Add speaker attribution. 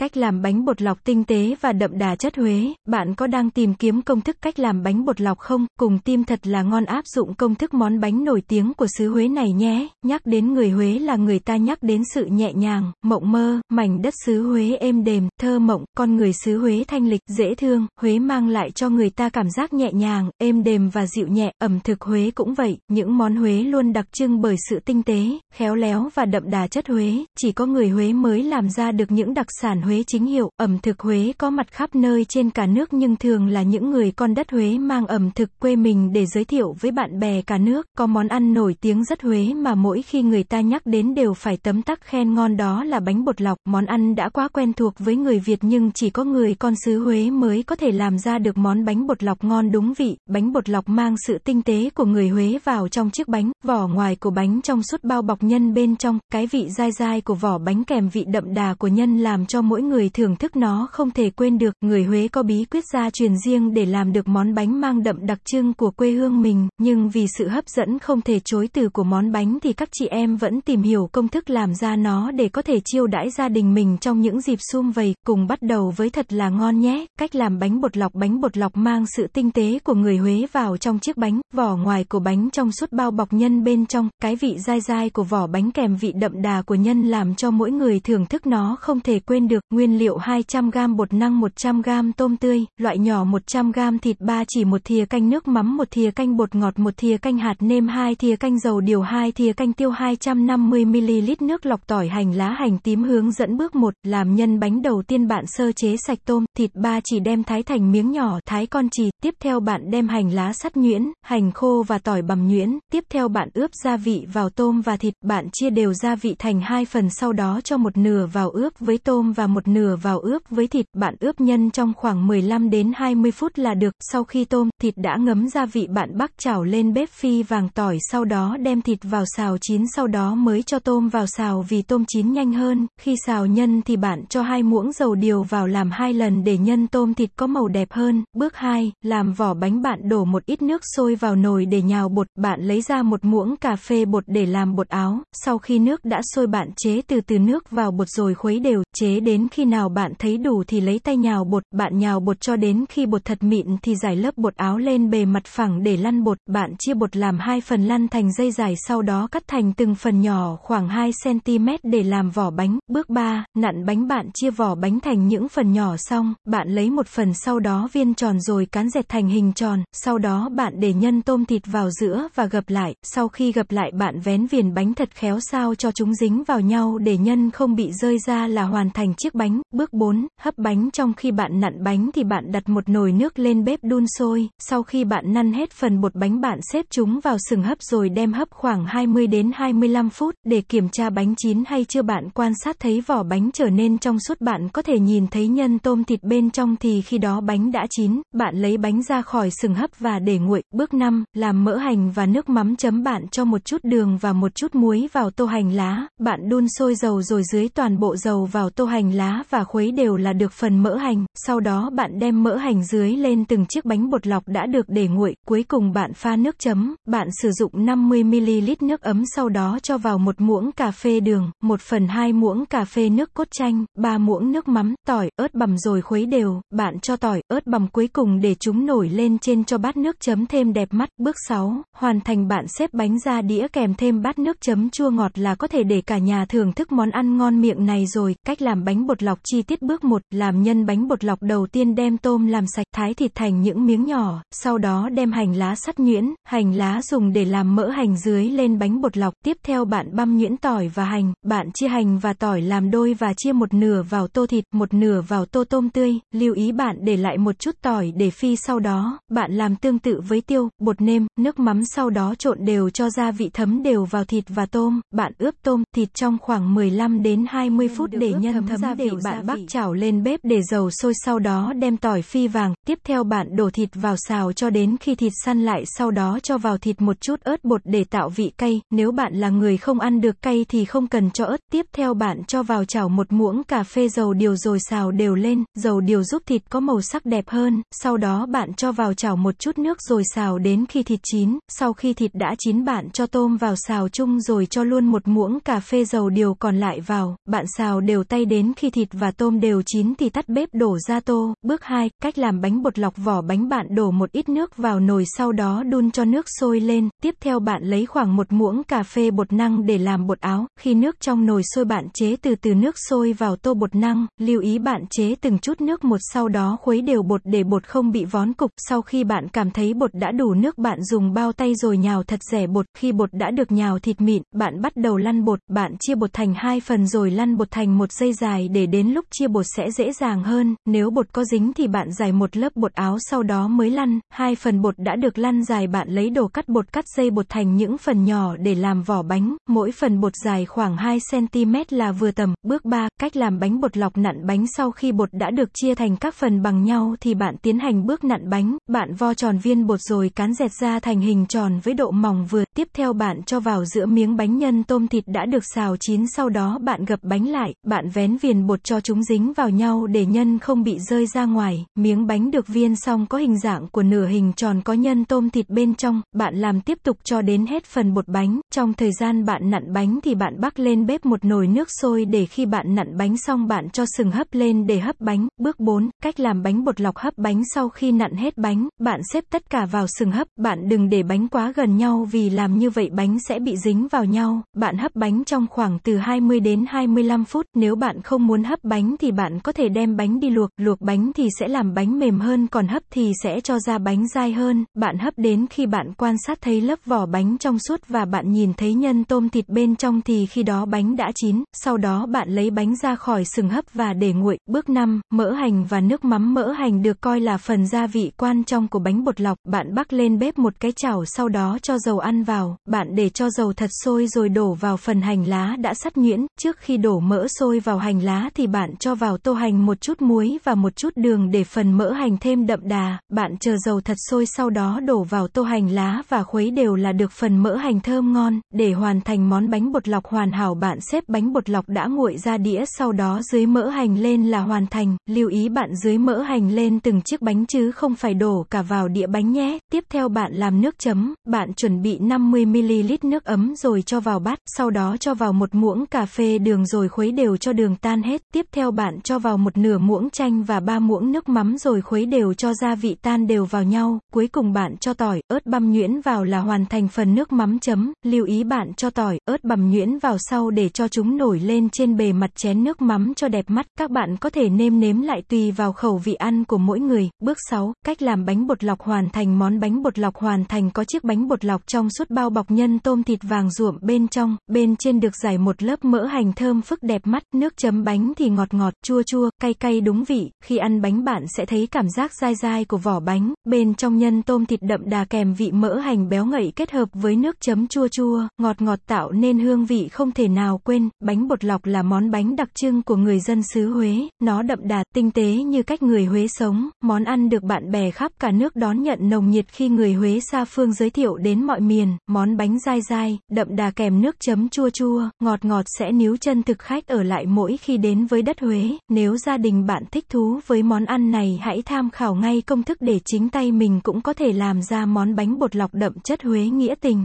Speaker 1: Cách làm bánh bột lọc tinh tế và đậm đà chất Huế, bạn có đang tìm kiếm công thức cách làm bánh bột lọc không? Cùng tim thật là ngon áp dụng công thức món bánh nổi tiếng của xứ Huế này nhé. Nhắc đến người Huế là người ta nhắc đến sự nhẹ nhàng, mộng mơ, mảnh đất xứ Huế êm đềm, thơ mộng, con người xứ Huế thanh lịch, dễ thương. Huế mang lại cho người ta cảm giác nhẹ nhàng, êm đềm và dịu nhẹ. Ẩm thực Huế cũng vậy, những món Huế luôn đặc trưng bởi sự tinh tế, khéo léo và đậm đà chất Huế. Chỉ có người Huế mới làm ra được những đặc sản Huế chính hiệu, ẩm thực Huế có mặt khắp nơi trên cả nước nhưng thường là những người con đất Huế mang ẩm thực quê mình để giới thiệu với bạn bè cả nước. Có món ăn nổi tiếng rất Huế mà mỗi khi người ta nhắc đến đều phải tấm tắc khen ngon đó là bánh bột lọc. Món ăn đã quá quen thuộc với người Việt nhưng chỉ có người con xứ Huế mới có thể làm ra được món bánh bột lọc ngon đúng vị. Bánh bột lọc mang sự tinh tế của người Huế vào trong chiếc bánh, vỏ ngoài của bánh trong suốt bao bọc nhân bên trong, cái vị dai dai của vỏ bánh kèm vị đậm đà của nhân làm cho mỗi người thưởng thức nó không thể quên được. Người Huế có bí quyết gia truyền riêng để làm được món bánh mang đậm đặc trưng của quê hương mình, nhưng vì sự hấp dẫn không thể chối từ của món bánh thì các chị em vẫn tìm hiểu công thức làm ra nó để có thể chiêu đãi gia đình mình trong những dịp sum vầy. Cùng bắt đầu với thật là ngon nhé. Cách làm bánh bột lọc Bánh bột lọc mang sự tinh tế của người Huế vào trong chiếc bánh, vỏ ngoài của bánh trong suốt bao bọc nhân bên trong, cái vị dai dai của vỏ bánh kèm vị đậm đà của nhân làm cho mỗi người thưởng thức nó không thể quên được. Nguyên liệu 200g bột năng 100g tôm tươi, loại nhỏ 100g thịt ba chỉ một thìa canh nước mắm một thìa canh bột ngọt một thìa canh hạt nêm hai thìa canh dầu điều hai thìa canh tiêu 250ml nước lọc tỏi hành lá hành tím hướng dẫn bước 1, làm nhân bánh đầu tiên bạn sơ chế sạch tôm, thịt ba chỉ đem thái thành miếng nhỏ, thái con chì, tiếp theo bạn đem hành lá sắt nhuyễn, hành khô và tỏi bằm nhuyễn, tiếp theo bạn ướp gia vị vào tôm và thịt, bạn chia đều gia vị thành hai phần sau đó cho một nửa vào ướp với tôm và một nửa vào ướp với thịt, bạn ướp nhân trong khoảng 15 đến 20 phút là được, sau khi tôm, thịt đã ngấm gia vị bạn bắc chảo lên bếp phi vàng tỏi sau đó đem thịt vào xào chín sau đó mới cho tôm vào xào vì tôm chín nhanh hơn, khi xào nhân thì bạn cho hai muỗng dầu điều vào làm hai lần để nhân tôm thịt có màu đẹp hơn. Bước 2, làm vỏ bánh bạn đổ một ít nước sôi vào nồi để nhào bột, bạn lấy ra một muỗng cà phê bột để làm bột áo, sau khi nước đã sôi bạn chế từ từ nước vào bột rồi khuấy đều, chế đến khi nào bạn thấy đủ thì lấy tay nhào bột, bạn nhào bột cho đến khi bột thật mịn thì giải lớp bột áo lên bề mặt phẳng để lăn bột, bạn chia bột làm hai phần lăn thành dây dài sau đó cắt thành từng phần nhỏ khoảng 2cm để làm vỏ bánh. Bước 3, nặn bánh bạn chia vỏ bánh thành những phần nhỏ xong, bạn lấy một phần sau đó viên tròn rồi cán dẹt thành hình tròn, sau đó bạn để nhân tôm thịt vào giữa và gập lại, sau khi gập lại bạn vén viền bánh thật khéo sao cho chúng dính vào nhau để nhân không bị rơi ra là hoàn thành chiếc bánh. Bước 4, hấp bánh. Trong khi bạn nặn bánh thì bạn đặt một nồi nước lên bếp đun sôi, sau khi bạn năn hết phần bột bánh bạn xếp chúng vào sừng hấp rồi đem hấp khoảng 20 đến 25 phút, để kiểm tra bánh chín hay chưa. Bạn quan sát thấy vỏ bánh trở nên trong suốt bạn có thể nhìn thấy nhân tôm thịt bên trong thì khi đó bánh đã chín, bạn lấy bánh ra khỏi sừng hấp và để nguội. Bước 5, làm mỡ hành và nước mắm. Chấm bạn cho một chút đường và một chút muối vào tô hành lá, bạn đun sôi dầu rồi dưới toàn bộ dầu vào tô hành lá và khuấy đều là được phần mỡ hành, sau đó bạn đem mỡ hành dưới lên từng chiếc bánh bột lọc đã được để nguội, cuối cùng bạn pha nước chấm, bạn sử dụng 50ml nước ấm sau đó cho vào một muỗng cà phê đường, 1 phần 2 muỗng cà phê nước cốt chanh, 3 muỗng nước mắm, tỏi, ớt bằm rồi khuấy đều, bạn cho tỏi, ớt bằm cuối cùng để chúng nổi lên trên cho bát nước chấm thêm đẹp mắt. Bước 6, hoàn thành bạn xếp bánh ra đĩa kèm thêm bát nước chấm chua ngọt là có thể để cả nhà thưởng thức món ăn ngon miệng này rồi. Cách làm bánh bột lọc. Chi tiết bước 1, làm nhân bánh bột lọc. Đầu tiên đem tôm làm sạch, thái thịt thành những miếng nhỏ, sau đó đem hành lá sắt nhuyễn, hành lá dùng để làm mỡ hành dưới lên bánh bột lọc, tiếp theo bạn băm nhuyễn tỏi và hành, bạn chia hành và tỏi làm đôi và chia một nửa vào tô thịt, một nửa vào tô tôm tươi, lưu ý bạn để lại một chút tỏi để phi sau đó, bạn làm tương tự với tiêu, bột nêm, nước mắm. Sau đó trộn đều cho gia vị thấm đều vào thịt và tôm, bạn ướp tôm, thịt trong khoảng 15 đến 20 phút để nhân thấm gia vị bạn bắc chảo lên bếp để dầu sôi sau đó đem tỏi phi vàng, tiếp theo bạn đổ thịt vào xào cho đến khi thịt săn lại sau đó cho vào thịt một chút ớt bột để tạo vị cay, nếu bạn là người không ăn được cay thì không cần cho ớt, tiếp theo bạn cho vào chảo một muỗng cà phê dầu điều rồi xào đều lên, dầu điều giúp thịt có màu sắc đẹp hơn, sau đó bạn cho vào chảo một chút nước rồi xào đến khi thịt chín, sau khi thịt đã chín bạn cho tôm vào xào chung rồi cho luôn một muỗng cà phê dầu điều còn lại vào, bạn xào đều tay đến khi khi thịt và tôm đều chín thì tắt bếp đổ ra tô. Bước 2, cách làm bánh bột lọc vỏ bánh bạn đổ một ít nước vào nồi sau đó đun cho nước sôi lên. Tiếp theo bạn lấy khoảng một muỗng cà phê bột năng để làm bột áo. Khi nước trong nồi sôi bạn chế từ từ nước sôi vào tô bột năng. Lưu ý bạn chế từng chút nước một sau đó khuấy đều bột để bột không bị vón cục. Sau khi bạn cảm thấy bột đã đủ nước bạn dùng bao tay rồi nhào thật rẻ bột. Khi bột đã được nhào thịt mịn, bạn bắt đầu lăn bột. Bạn chia bột thành hai phần rồi lăn bột thành một dây dài để đến lúc chia bột sẽ dễ dàng hơn. Nếu bột có dính thì bạn giải một lớp bột áo sau đó mới lăn. Hai phần bột đã được lăn dài bạn lấy đồ cắt bột cắt dây bột thành những phần nhỏ để làm vỏ bánh. Mỗi phần bột dài khoảng 2 cm là vừa tầm. Bước 3, cách làm bánh bột lọc nặn bánh sau khi bột đã được chia thành các phần bằng nhau thì bạn tiến hành bước nặn bánh. Bạn vo tròn viên bột rồi cán dẹt ra thành hình tròn với độ mỏng vừa. Tiếp theo bạn cho vào giữa miếng bánh nhân tôm thịt đã được xào chín sau đó bạn gập bánh lại, bạn vén viền bột cho chúng dính vào nhau để nhân không bị rơi ra ngoài, miếng bánh được viên xong có hình dạng của nửa hình tròn có nhân tôm thịt bên trong, bạn làm tiếp tục cho đến hết phần bột bánh, trong thời gian bạn nặn bánh thì bạn bắc lên bếp một nồi nước sôi để khi bạn nặn bánh xong bạn cho sừng hấp lên để hấp bánh, bước 4, cách làm bánh bột lọc hấp bánh sau khi nặn hết bánh, bạn xếp tất cả vào sừng hấp, bạn đừng để bánh quá gần nhau vì làm như vậy bánh sẽ bị dính vào nhau, bạn hấp bánh trong khoảng từ 20 đến 25 phút, nếu bạn không muốn hấp bánh thì bạn có thể đem bánh đi luộc, luộc bánh thì sẽ làm bánh mềm hơn còn hấp thì sẽ cho ra bánh dai hơn, bạn hấp đến khi bạn quan sát thấy lớp vỏ bánh trong suốt và bạn nhìn thấy nhân tôm thịt bên trong thì khi đó bánh đã chín, sau đó bạn lấy bánh ra khỏi sừng hấp và để nguội. Bước 5, mỡ hành và nước mắm. Mỡ hành được coi là phần gia vị quan trọng của bánh bột lọc, bạn bắc lên bếp một cái chảo sau đó cho dầu ăn vào, bạn để cho dầu thật sôi rồi đổ vào phần hành lá đã sắt nhuyễn, trước khi đổ mỡ sôi vào hành lá thì bạn cho vào tô hành một chút muối và một chút đường để phần mỡ hành thêm đậm đà, bạn chờ dầu thật sôi sau đó đổ vào tô hành lá và khuấy đều là được phần mỡ hành thơm ngon, để hoàn thành món bánh bột lọc hoàn hảo bạn xếp bánh bột lọc đã nguội ra đĩa sau đó dưới mỡ hành lên là hoàn thành, lưu ý bạn dưới mỡ hành lên từng chiếc bánh chứ không phải đổ cả vào đĩa bánh nhé, tiếp theo bạn làm nước chấm, bạn chuẩn bị 50ml nước ấm rồi cho vào bát, sau đó cho vào một muỗng cà phê đường rồi khuấy đều cho đường tan hết, tiếp theo bạn cho vào một nửa muỗng chanh và ba muỗng nước mắm rồi khuấy đều cho gia vị tan đều vào nhau, cuối cùng bạn cho tỏi, ớt băm nhuyễn vào là hoàn thành phần nước mắm chấm, lưu ý bạn cho tỏi, ớt bằm nhuyễn vào sau để cho chúng nổi lên trên bề mặt chén nước mắm cho đẹp mắt, các bạn có thể nêm nếm lại tùy vào khẩu vị ăn của mỗi người. Bước 6, cách làm bánh bột lọc hoàn thành. Món bánh bột lọc hoàn thành có chiếc bánh bột lọc trong suốt bao bọc nhân tôm thịt vàng ruộm bên trong, bên trên được giải một lớp mỡ hành thơm phức đẹp mắt, nước chấm bánh thì ngọt ngọt, chua chua, cay cay đúng vị, khi ăn bánh bạn sẽ thấy cảm giác dai dai của vỏ bánh, bên trong nhân tôm thịt đậm đà kèm vị mỡ hành béo ngậy kết hợp với nước chấm chua chua, ngọt ngọt tạo nên hương vị không thể nào quên, bánh bột lọc là món bánh đặc trưng của người dân xứ Huế, nó đậm đà, tinh tế như cách người Huế sống, món ăn được bạn bè khắp cả nước đón nhận nồng nhiệt khi người Huế xa phương giới thiệu đến mọi miền, món bánh dai dai, đậm đà kèm nước chấm chua chua, ngọt ngọt sẽ níu chân thực khách ở lại mỗi khi đến đến với đất Huế, nếu gia đình bạn thích thú với món ăn này hãy tham khảo ngay công thức để chính tay mình cũng có thể làm ra món bánh bột lọc đậm chất Huế nghĩa tình.